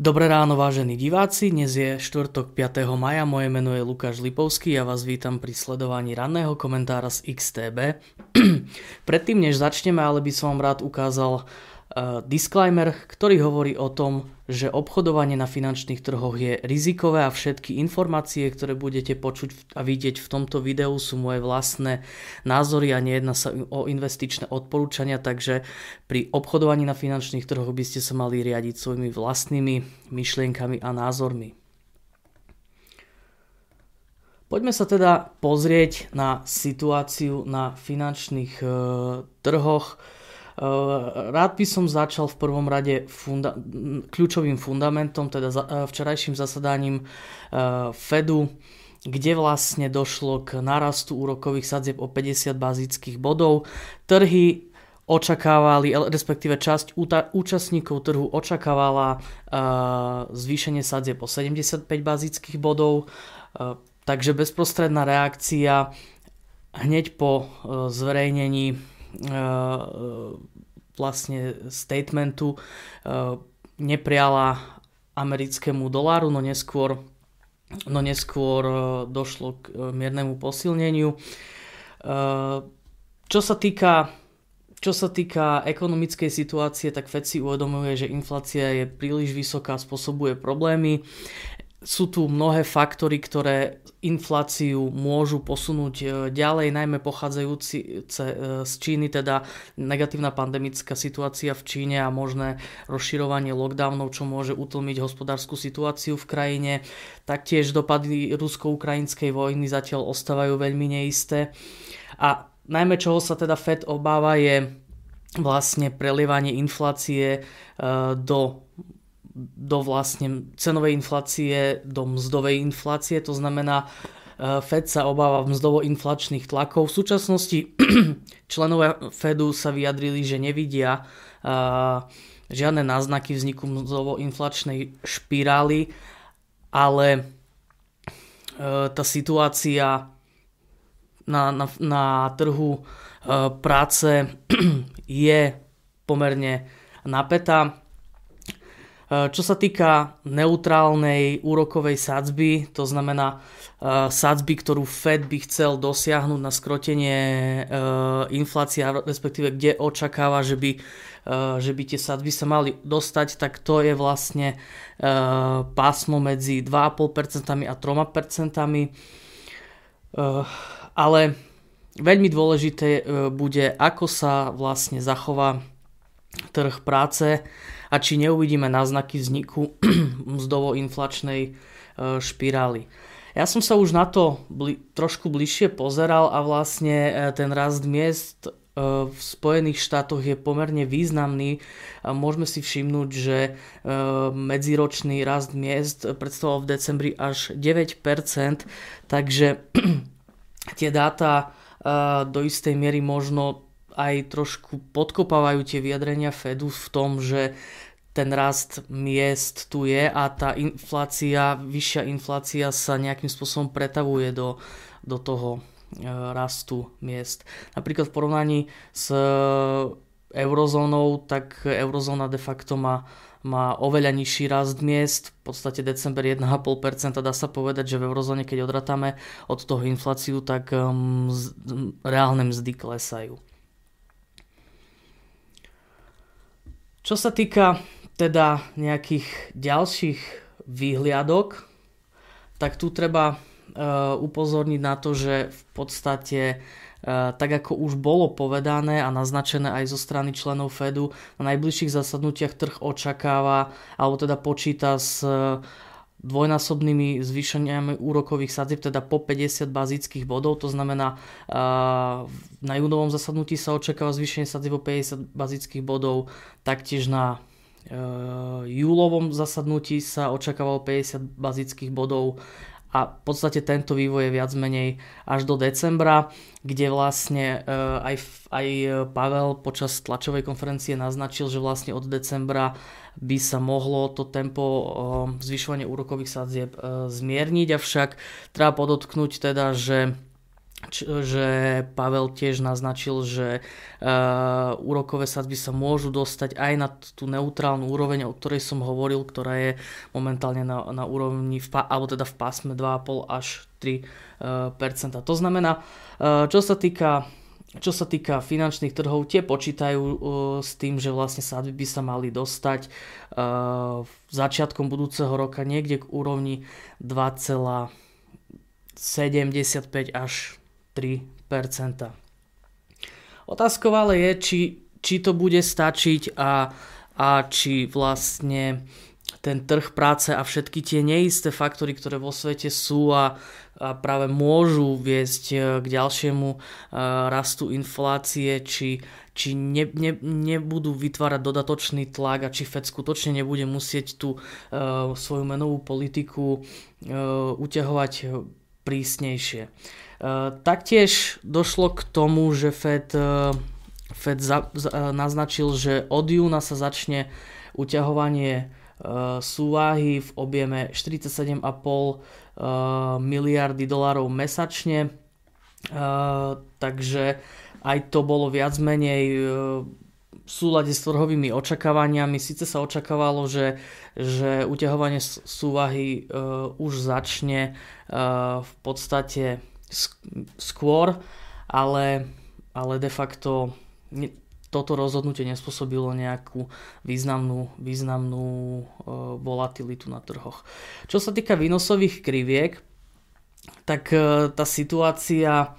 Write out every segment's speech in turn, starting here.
Dobré ráno vážení diváci, dnes je štvrtok 5. maja, moje meno je Lukáš Lipovský a ja vás vítam pri sledovaní ranného komentára z XTB. Predtým než začneme, ale by som vám rád ukázal disclaimer, ktorý hovorí o tom, že obchodovanie na finančných trhoch je rizikové a všetky informácie, ktoré budete počuť a vidieť v tomto videu sú moje vlastné názory a nejedná sa o investičné odporúčania, takže pri obchodovaní na finančných trhoch by ste sa mali riadiť svojimi vlastnými myšlienkami a názormi. Poďme sa teda pozrieť na situáciu na finančných e, trhoch. Eh, rád by som začal v prvom rade funda- kľúčovým fundamentom, teda eh, včerajším zasadaním eh, Fedu, kde vlastne došlo k narastu úrokových sadzieb o 50 bazických bodov. Trhy očakávali, respektíve časť účastníkov trhu očakávala zvýšenie sadzieb o 75 bazických bodov, takže bezprostredná reakcia hneď po zverejnení vlastne statementu nepriala americkému doláru, no neskôr, no neskôr došlo k miernemu posilneniu. Čo sa týka čo sa týka ekonomickej situácie, tak Fed si uvedomuje, že inflácia je príliš vysoká, spôsobuje problémy sú tu mnohé faktory, ktoré infláciu môžu posunúť e, ďalej, najmä pochádzajúci e, z Číny, teda negatívna pandemická situácia v Číne a možné rozširovanie lockdownov, čo môže utlmiť hospodárskú situáciu v krajine. Taktiež dopady rusko-ukrajinskej vojny zatiaľ ostávajú veľmi neisté. A najmä čoho sa teda Fed obáva je vlastne prelievanie inflácie e, do do vlastne cenovej inflácie, do mzdovej inflácie, to znamená e, Fed sa obáva mzdovo-inflačných tlakov. V súčasnosti členovia Fedu sa vyjadrili, že nevidia e, žiadne náznaky vzniku mzdovo-inflačnej špirály, ale e, tá situácia na, na, na trhu práce je pomerne napätá. Eh, čo sa týka neutrálnej úrokovej sadzby, to znamená eh, sadzby, ktorú Fed by chcel dosiahnuť na skrotenie eh, inflácia, respektíve kde očakáva, že by, že by tie sadzby sa mali dostať, tak to je vlastne pásmo medzi 2,5% a 3%. Ale veľmi dôležité bude, ako sa vlastne zachová trh práce a či neuvidíme náznaky vzniku mzdovo-inflačnej e, špirály. Ja som sa už na to bli, trošku bližšie pozeral a vlastne e, ten rast miest e, v Spojených štátoch je pomerne významný. Môžeme si všimnúť, že medziročný rast miest predstavoval v decembri až 9%, takže tie dáta do istej miery možno aj trošku podkopávajú tie vyjadrenia Fedu v tom, že ten rast miest tu je a tá inflácia, vyššia inflácia sa nejakým spôsobom pretavuje do, do toho e, rastu miest. Napríklad v porovnaní s e, eurozónou, tak eurozóna de facto má, má oveľa nižší rast miest, v podstate december 1,5%, dá sa povedať, že v eurozóne, keď odratame od toho infláciu, tak um, reálne mzdy klesajú. Čo sa týka teda nejakých ďalších výhliadok, tak tu treba uh, upozorniť na to, že v podstate uh, tak ako už bolo povedané a naznačené aj zo strany členov Fedu, na najbližších zasadnutiach trh očakáva alebo teda počíta s dvojnásobnými zvýšeniami úrokových sadzieb, teda po 50 bazických bodov, to znamená na júnovom zasadnutí sa očakáva zvýšenie sadzieb o 50 bazických bodov, taktiež na júlovom zasadnutí sa očakávalo 50 bazických bodov a v podstate tento vývoj je viac menej až do decembra, kde vlastne aj, aj Pavel počas tlačovej konferencie naznačil, že vlastne od decembra by sa mohlo to tempo zvyšovania úrokových sadzieb zmierniť, avšak treba podotknúť teda, že že Pavel tiež naznačil, že uh, úrokové sadzby sa môžu dostať aj na tú neutrálnu úroveň, o ktorej som hovoril, ktorá je momentálne na, na úrovni, v, alebo teda v pásme 2,5 až 3 uh, To znamená, uh, čo sa týka čo sa týka finančných trhov, tie počítajú s tým, že vlastne sadzby by sa mali dostať uh, začiatkom budúceho roka niekde k úrovni 2,75 až 3%. Otázkou ale je, či, či to bude stačiť a, a či vlastne ten trh práce a všetky tie neisté faktory, ktoré vo svete sú a, a práve môžu viesť e, k ďalšiemu uh, rastu inflácie, či, či ne, ne, nebudú vytvárať dodatočný tlak a či Fed skutočne nebude musieť tú uh, svoju menovú politiku uh, uťahovať prísnejšie. Uh, taktiež došlo k tomu, že Fed, uh, Fed za, za, naznačil, že od júna sa začne uťahovanie súvahy v objeme 47,5 miliardy dolárov mesačne. Takže aj to bolo viac menej v súlade s trhovými očakávaniami. Sice sa očakávalo, že, že uťahovanie súvahy uh, už začne uh, v podstate skôr, ale, ale de facto toto rozhodnutie nespôsobilo nejakú významnú, významnú e, volatilitu na trhoch. Čo sa týka výnosových kriviek, tak e, tá situácia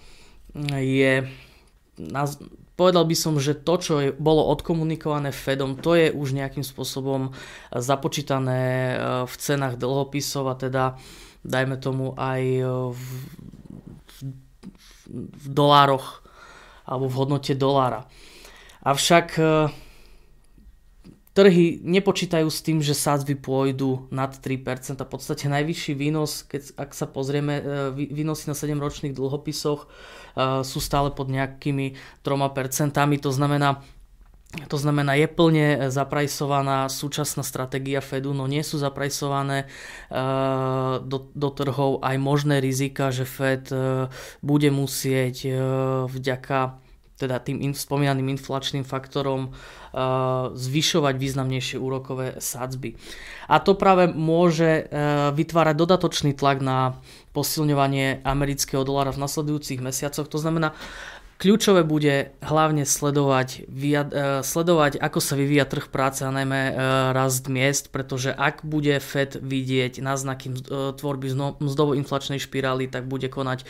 je, povedal by som, že to, čo je, bolo odkomunikované Fedom, to je už nejakým spôsobom započítané e, v cenách dlhopisov a teda dajme tomu aj v, v, v dolároch alebo v hodnote dolára. Avšak e, trhy nepočítajú s tým, že sázby pôjdu nad 3%. A v podstate najvyšší výnos, keď, ak sa pozrieme, e, výnosy na 7-ročných dlhopisoch e, sú stále pod nejakými 3%. To znamená, to znamená, je plne zaprajsovaná súčasná stratégia Fedu, no nie sú zaprajsované uh, do, do trhov aj možné rizika, že Fed bude musieť vďaka teda tým in, spomínaným inflačným faktorom uh, zvyšovať významnejšie úrokové sadzby. A to práve môže uh, vytvárať dodatočný tlak na posilňovanie amerického dolára v nasledujúcich mesiacoch. To znamená, Kľúčové bude hlavne sledovať, uh, sledovať, ako sa vyvíja trh práce a najmä rast miest, pretože ak bude Fed vidieť náznaky tvorby mzdovo-inflačnej špirály, tak bude konať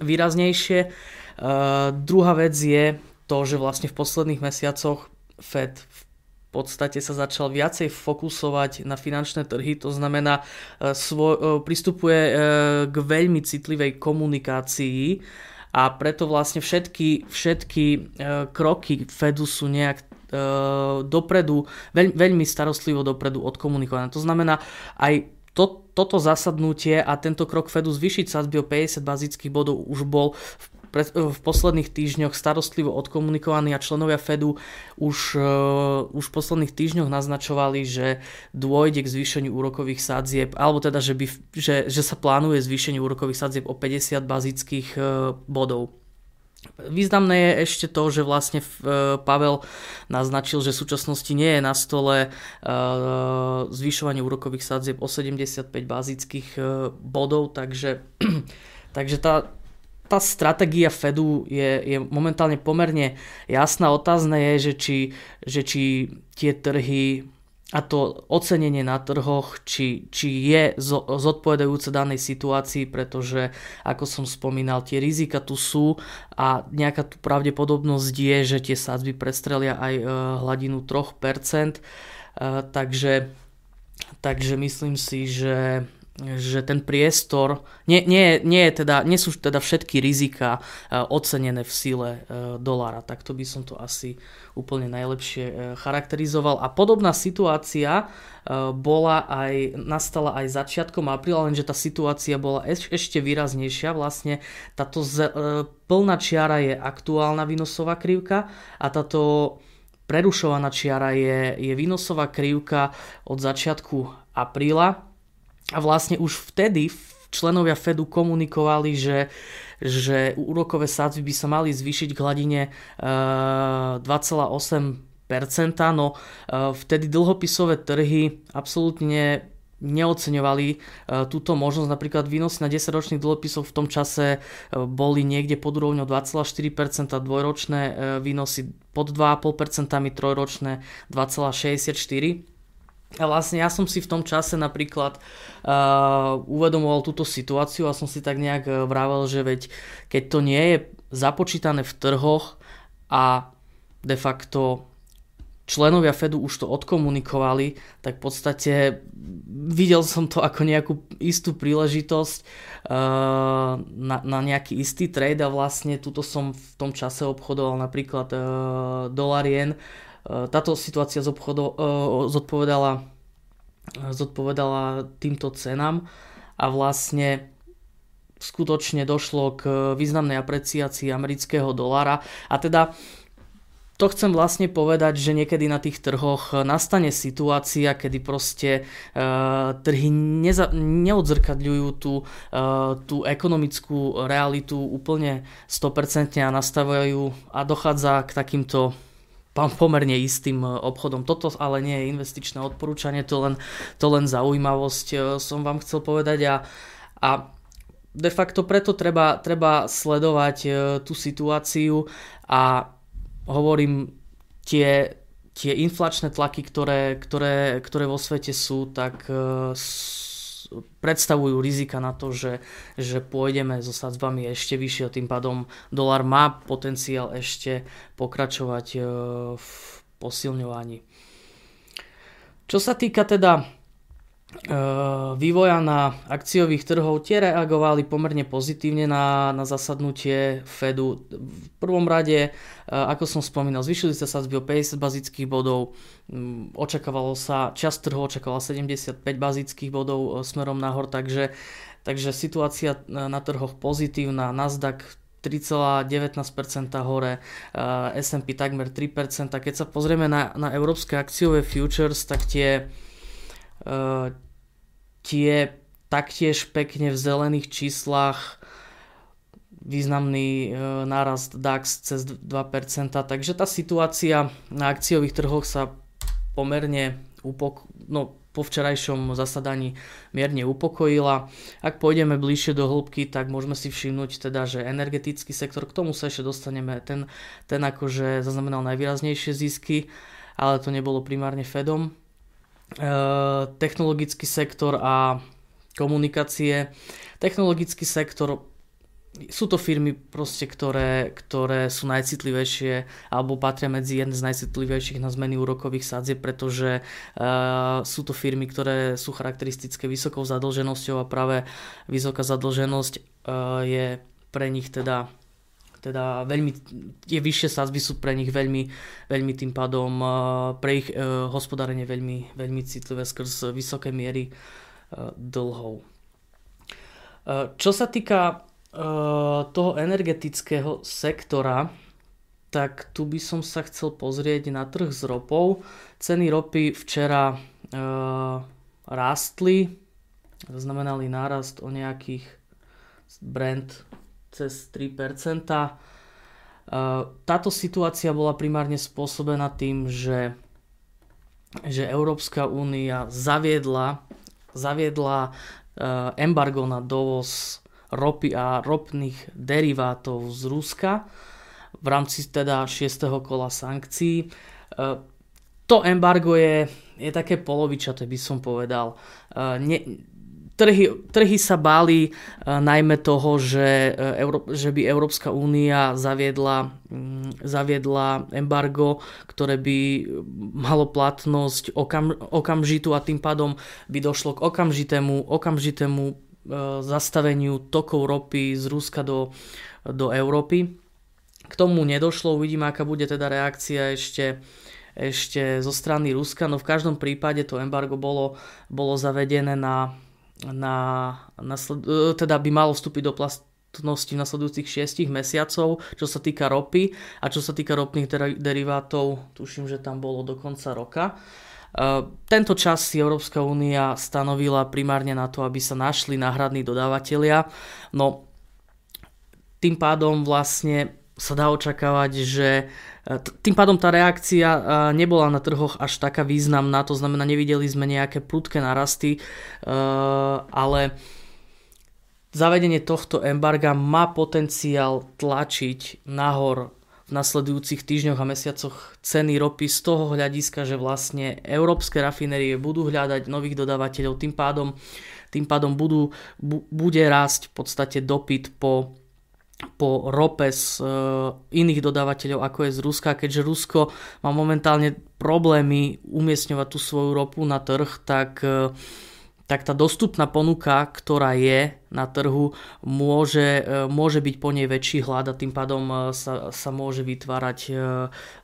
výraznejšie. Uh, druhá vec je to, že vlastne v posledných mesiacoch Fed v podstate sa začal viacej fokusovať na finančné trhy, to znamená uh, uh, pristupuje k veľmi citlivej komunikácii a preto vlastne všetky, všetky kroky Fedu sú nejak dopredu, veľ, veľmi starostlivo dopredu odkomunikované. To znamená, aj to, toto zasadnutie a tento krok Fedu zvýšiť sadzby o 50 bazických bodov už bol v v posledných týždňoch starostlivo odkomunikovaní a členovia Fedu už, uh, už v posledných týždňoch naznačovali, že dôjde k zvýšeniu úrokových sadzieb, alebo teda, že, by, že, že sa plánuje zvýšenie úrokových sadzieb o 50 bazických uh, bodov. Významné je ešte to, že vlastne e, Pavel naznačil, že v súčasnosti nie je na stole e, zvyšovanie úrokových sadzieb o 75 bazických e, bodov, takže, takže tá, tá stratégia Fedu je, je momentálne pomerne jasná. Otázne je, že či, že či tie trhy a to ocenenie na trhoch, či, či je zodpovedajúce danej situácii, pretože ako som spomínal, tie rizika tu sú a nejaká tu pravdepodobnosť je, že tie sadzby prestrelia aj e, hladinu 3%, e, takže, takže myslím si, že že ten priestor, nie, nie, nie, je teda, nie sú teda všetky rizika uh, ocenené v sile uh, dolára, tak to by som to asi úplne najlepšie uh, charakterizoval. A podobná situácia bola aj, nastala aj začiatkom apríla, lenže tá situácia bola eš, ešte výraznejšia. Vlastne táto z, plná čiara je aktuálna výnosová krivka a táto prerušovaná čiara je, je výnosová krivka od začiatku apríla a vlastne už vtedy, členovia Fedu komunikovali, že, že úrokové sádzby by sa mali zvýšiť k hladine 2,8% no vtedy dlhopisové trhy absolútne neoceňovali e, túto možnosť. Napríklad výnosy na 10-ročných dlhopisov v tom čase boli niekde pod úrovňou 2,4%, dvojročné výnosy pod 2,5%, trojročné 2,64%. A vlastne ja som si v tom čase napríklad uh, uvedomoval túto situáciu a som si tak nejak vravel, že veď keď to nie je započítané v trhoch a de facto členovia Fedu už to odkomunikovali, tak v podstate videl som to ako nejakú istú príležitosť uh, na, na nejaký istý trade a vlastne tuto som v tom čase obchodoval napríklad uh, dolarien. Uh, táto situácia z obchodo, uh, zodpovedala, uh, zodpovedala týmto cenám a vlastne skutočne došlo k významnej apreciácii amerického dolára. A teda to chcem vlastne povedať, že niekedy na tých trhoch nastane situácia, kedy proste uh, trhy neza, neodzrkadľujú tú, uh, tú ekonomickú realitu úplne 100% a nastavujú a dochádza k takýmto pomerne istým obchodom. Toto ale nie je investičné odporúčanie, to len, to len zaujímavosť som vám chcel povedať a, a de facto preto treba, treba sledovať tú situáciu a hovorím, tie, tie inflačné tlaky, ktoré, ktoré, ktoré vo svete sú, tak uh, predstavujú rizika na to, že, že pôjdeme so sadzbami ešte vyššie tým pádom dolar má potenciál ešte pokračovať uh, v posilňovaní. Čo sa týka teda E, vývoja na akciových trhov, tie reagovali pomerne pozitívne na, na zasadnutie Fedu. V prvom rade, e, ako som spomínal, zvyšili sa sadzby o 50 bazických bodov, mm, očakávalo sa, časť trhu očakávala 75 bazických bodov e, smerom nahor, takže, takže situácia na trhoch pozitívna, Nasdaq 3,19% hore, S&P takmer 3%. Keď sa pozrieme na, na európske akciové futures, tak tie tie taktiež pekne v zelených číslach významný e, nárast DAX cez 2%, takže tá situácia na akciových trhoch sa pomerne upok- no, po včerajšom zasadaní mierne upokojila. Ak pôjdeme bližšie do hĺbky, tak môžeme si všimnúť teda, že energetický sektor, k tomu sa ešte dostaneme, ten, ten akože zaznamenal najvýraznejšie zisky, ale to nebolo primárne Fedom. Eh, technologický sektor a komunikácie. Technologický sektor sú to firmy, proste, ktoré, ktoré sú najcitlivejšie alebo patria medzi jedné z najcitlivejších na zmeny úrokových sadzieb, pretože uh, sú to firmy, ktoré sú charakteristické vysokou zadlženosťou a práve vysoká zadlženosť uh, je pre nich teda teda veľmi, tie vyššie sázby sú pre nich veľmi, veľmi tým pádom eh, pre ich uh, hospodárenie veľmi, veľmi citlivé skrz vysoké miery uh, dlhov. Čo sa týka toho energetického sektora, tak tu by som sa chcel pozrieť na trh s ropou. Ceny ropy včera rástli, znamenali nárast o nejakých Brent cez 3%. Táto situácia bola primárne spôsobená tým, že, že Európska únia zaviedla, zaviedla embargo na dovoz ropy a ropných derivátov z Ruska v rámci teda 6. kola sankcií. To embargo je, je také polovičaté, by som povedal. Ne, trhy, trhy sa báli uh, najmä toho, že, Euró- že by Európska únia zaviedla, um, zaviedla embargo, ktoré by malo platnosť okam, okamžitú a tým pádom by došlo k okamžitému, okamžitému zastaveniu tokov ropy z Ruska do, do Európy. K tomu nedošlo, uvidíme, aká bude teda reakcia ešte ešte zo strany Ruska, no v každom prípade to embargo bolo, bolo zavedené na na, na, e, teda by malo vstúpiť do platnosti v nasledujúcich 6 mesiacov, čo sa týka ropy a čo sa týka ropných derivátov, tuším, že tam bolo do konca roka. Tento čas si Európska únia stanovila primárne na to, aby sa našli náhradní dodávateľia. No tým pádom vlastne sa dá očakávať, že tým pádom tá reakcia nebola na trhoch až taká významná, to znamená nevideli sme nejaké prudké narasty, ale zavedenie tohto embarga má potenciál tlačiť nahor v nasledujúcich týždňoch a mesiacoch ceny ropy z toho hľadiska, že vlastne európske rafinérie budú hľadať nových dodávateľov, tým pádom, tým pádom budú, bu, bude rásť v podstate dopyt po po rope z e, iných dodávateľov ako je z Ruska, keďže Rusko má momentálne problémy umiestňovať tú svoju ropu na trh, tak e, tak tá dostupná ponuka, ktorá je na trhu, môže, e, môže byť po nej väčší hlad a tým pádom sa, sa môže vytvárať,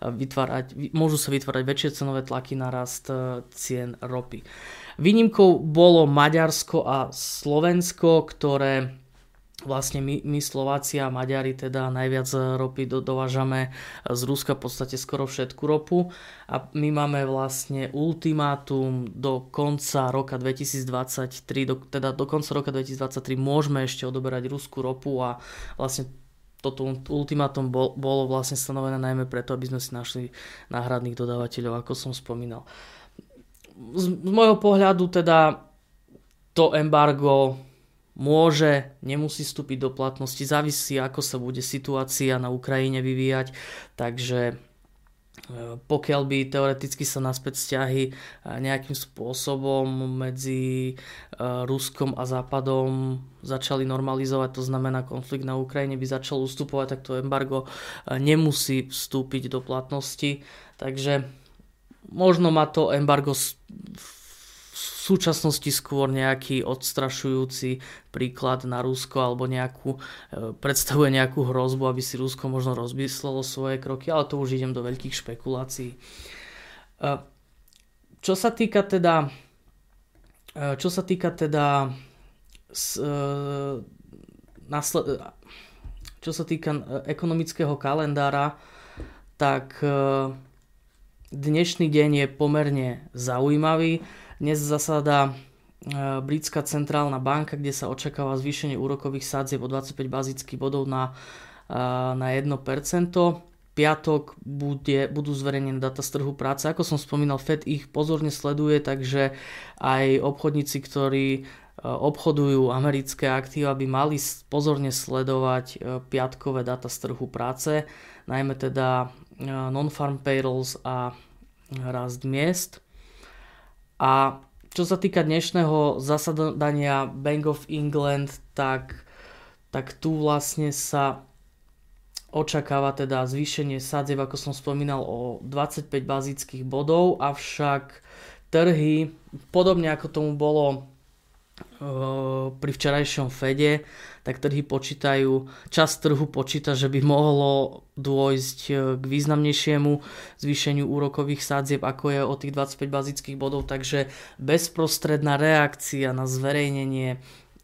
vytvárať, môžu sa vytvárať väčšie cenové tlaky na rast cien ropy. Výnimkou bolo Maďarsko a Slovensko, ktoré vlastne my, my Slováci a Maďari teda najviac ropy do, dovážame z Ruska v podstate skoro všetku ropu a my máme vlastne ultimátum do konca roka 2023, do, teda do konca roka 2023 môžeme ešte odoberať ruskú ropu a vlastne toto ultimátum bol, bolo vlastne stanovené najmä preto, aby sme si našli náhradných dodávateľov, ako som spomínal. Z, z môjho pohľadu teda to embargo môže, nemusí vstúpiť do platnosti, závisí ako sa bude situácia na Ukrajine vyvíjať, takže e, pokiaľ by teoreticky sa naspäť vzťahy e, nejakým spôsobom medzi e, Ruskom a Západom začali normalizovať, to znamená konflikt na Ukrajine by začal ustupovať, tak to embargo nemusí vstúpiť do platnosti. Takže možno má to embargo súčasnosti skôr nejaký odstrašujúci príklad na Rusko alebo nejakú, e, predstavuje nejakú hrozbu, aby si Rusko možno rozmyslelo svoje kroky, ale to už idem do veľkých špekulácií. E, čo sa týka teda e, čo sa týka teda čo sa týka ekonomického kalendára, tak dnešný deň je pomerne zaujímavý. Dnes zasada e, britská centrálna banka, kde sa očakáva zvýšenie úrokových sádzieb o 25 bazických bodov na, e, na 1%. Piatok bude, budú zverejnené data z trhu práce. Ako som spomínal, Fed ich pozorne sleduje, takže aj obchodníci, ktorí e, obchodujú americké aktíva, by mali pozorne sledovať piatkové data z trhu práce, najmä teda non-farm payrolls a rast miest. A čo sa týka dnešného zasadania Bank of England, tak, tak tu vlastne sa očakáva teda zvýšenie sadzieb, ako som spomínal, o 25 bazických bodov, avšak trhy, podobne ako tomu bolo pri včerajšom Fede, tak trhy počítajú, čas trhu počíta, že by mohlo dôjsť e, k významnejšiemu zvýšeniu úrokových sádzieb, ako je o tých 25 bazických bodov, takže bezprostredná reakcia na zverejnenie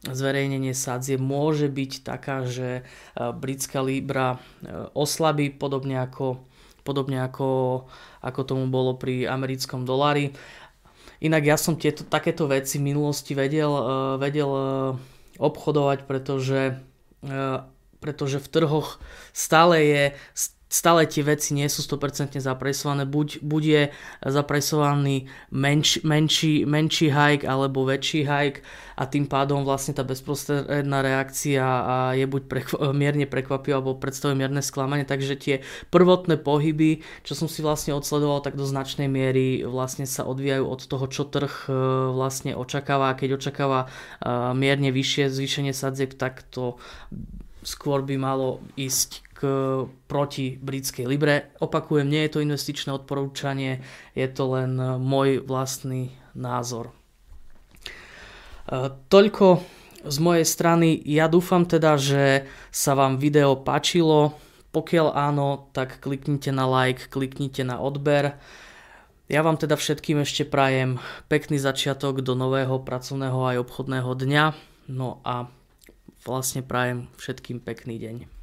zverejnenie sádzie môže byť taká, že e, britská libra e, oslabí, podobne ako, podobne ako, ako tomu bolo pri americkom dolári. Inak ja som tieto, takéto veci v minulosti vedel, vedel obchodovať, pretože, uh, pretože v trhoch stále je stále tie veci nie sú 100% zapresované, buď, buď je zapresovaný menš, menší, menší hike alebo väčší hike a tým pádom vlastne tá bezprostredná reakcia je buď prekv- mierne prekvapivá alebo predstavuje mierne sklamanie, takže tie prvotné pohyby, čo som si vlastne odsledoval, tak do značnej miery vlastne sa odvíjajú od toho, čo trh e, vlastne očakáva. Keď očakáva e, mierne vyššie zvýšenie sadzieb, tak to skôr by malo ísť k, proti britskej libre. Opakujem, nie je to investičné odporúčanie, je to len môj vlastný názor. E, toľko z mojej strany. Ja dúfam teda, že sa vám video páčilo. Pokiaľ áno, tak kliknite na like, kliknite na odber. Ja vám teda všetkým ešte prajem pekný začiatok do nového pracovného aj obchodného dňa. No a vlastne prajem všetkým pekný deň.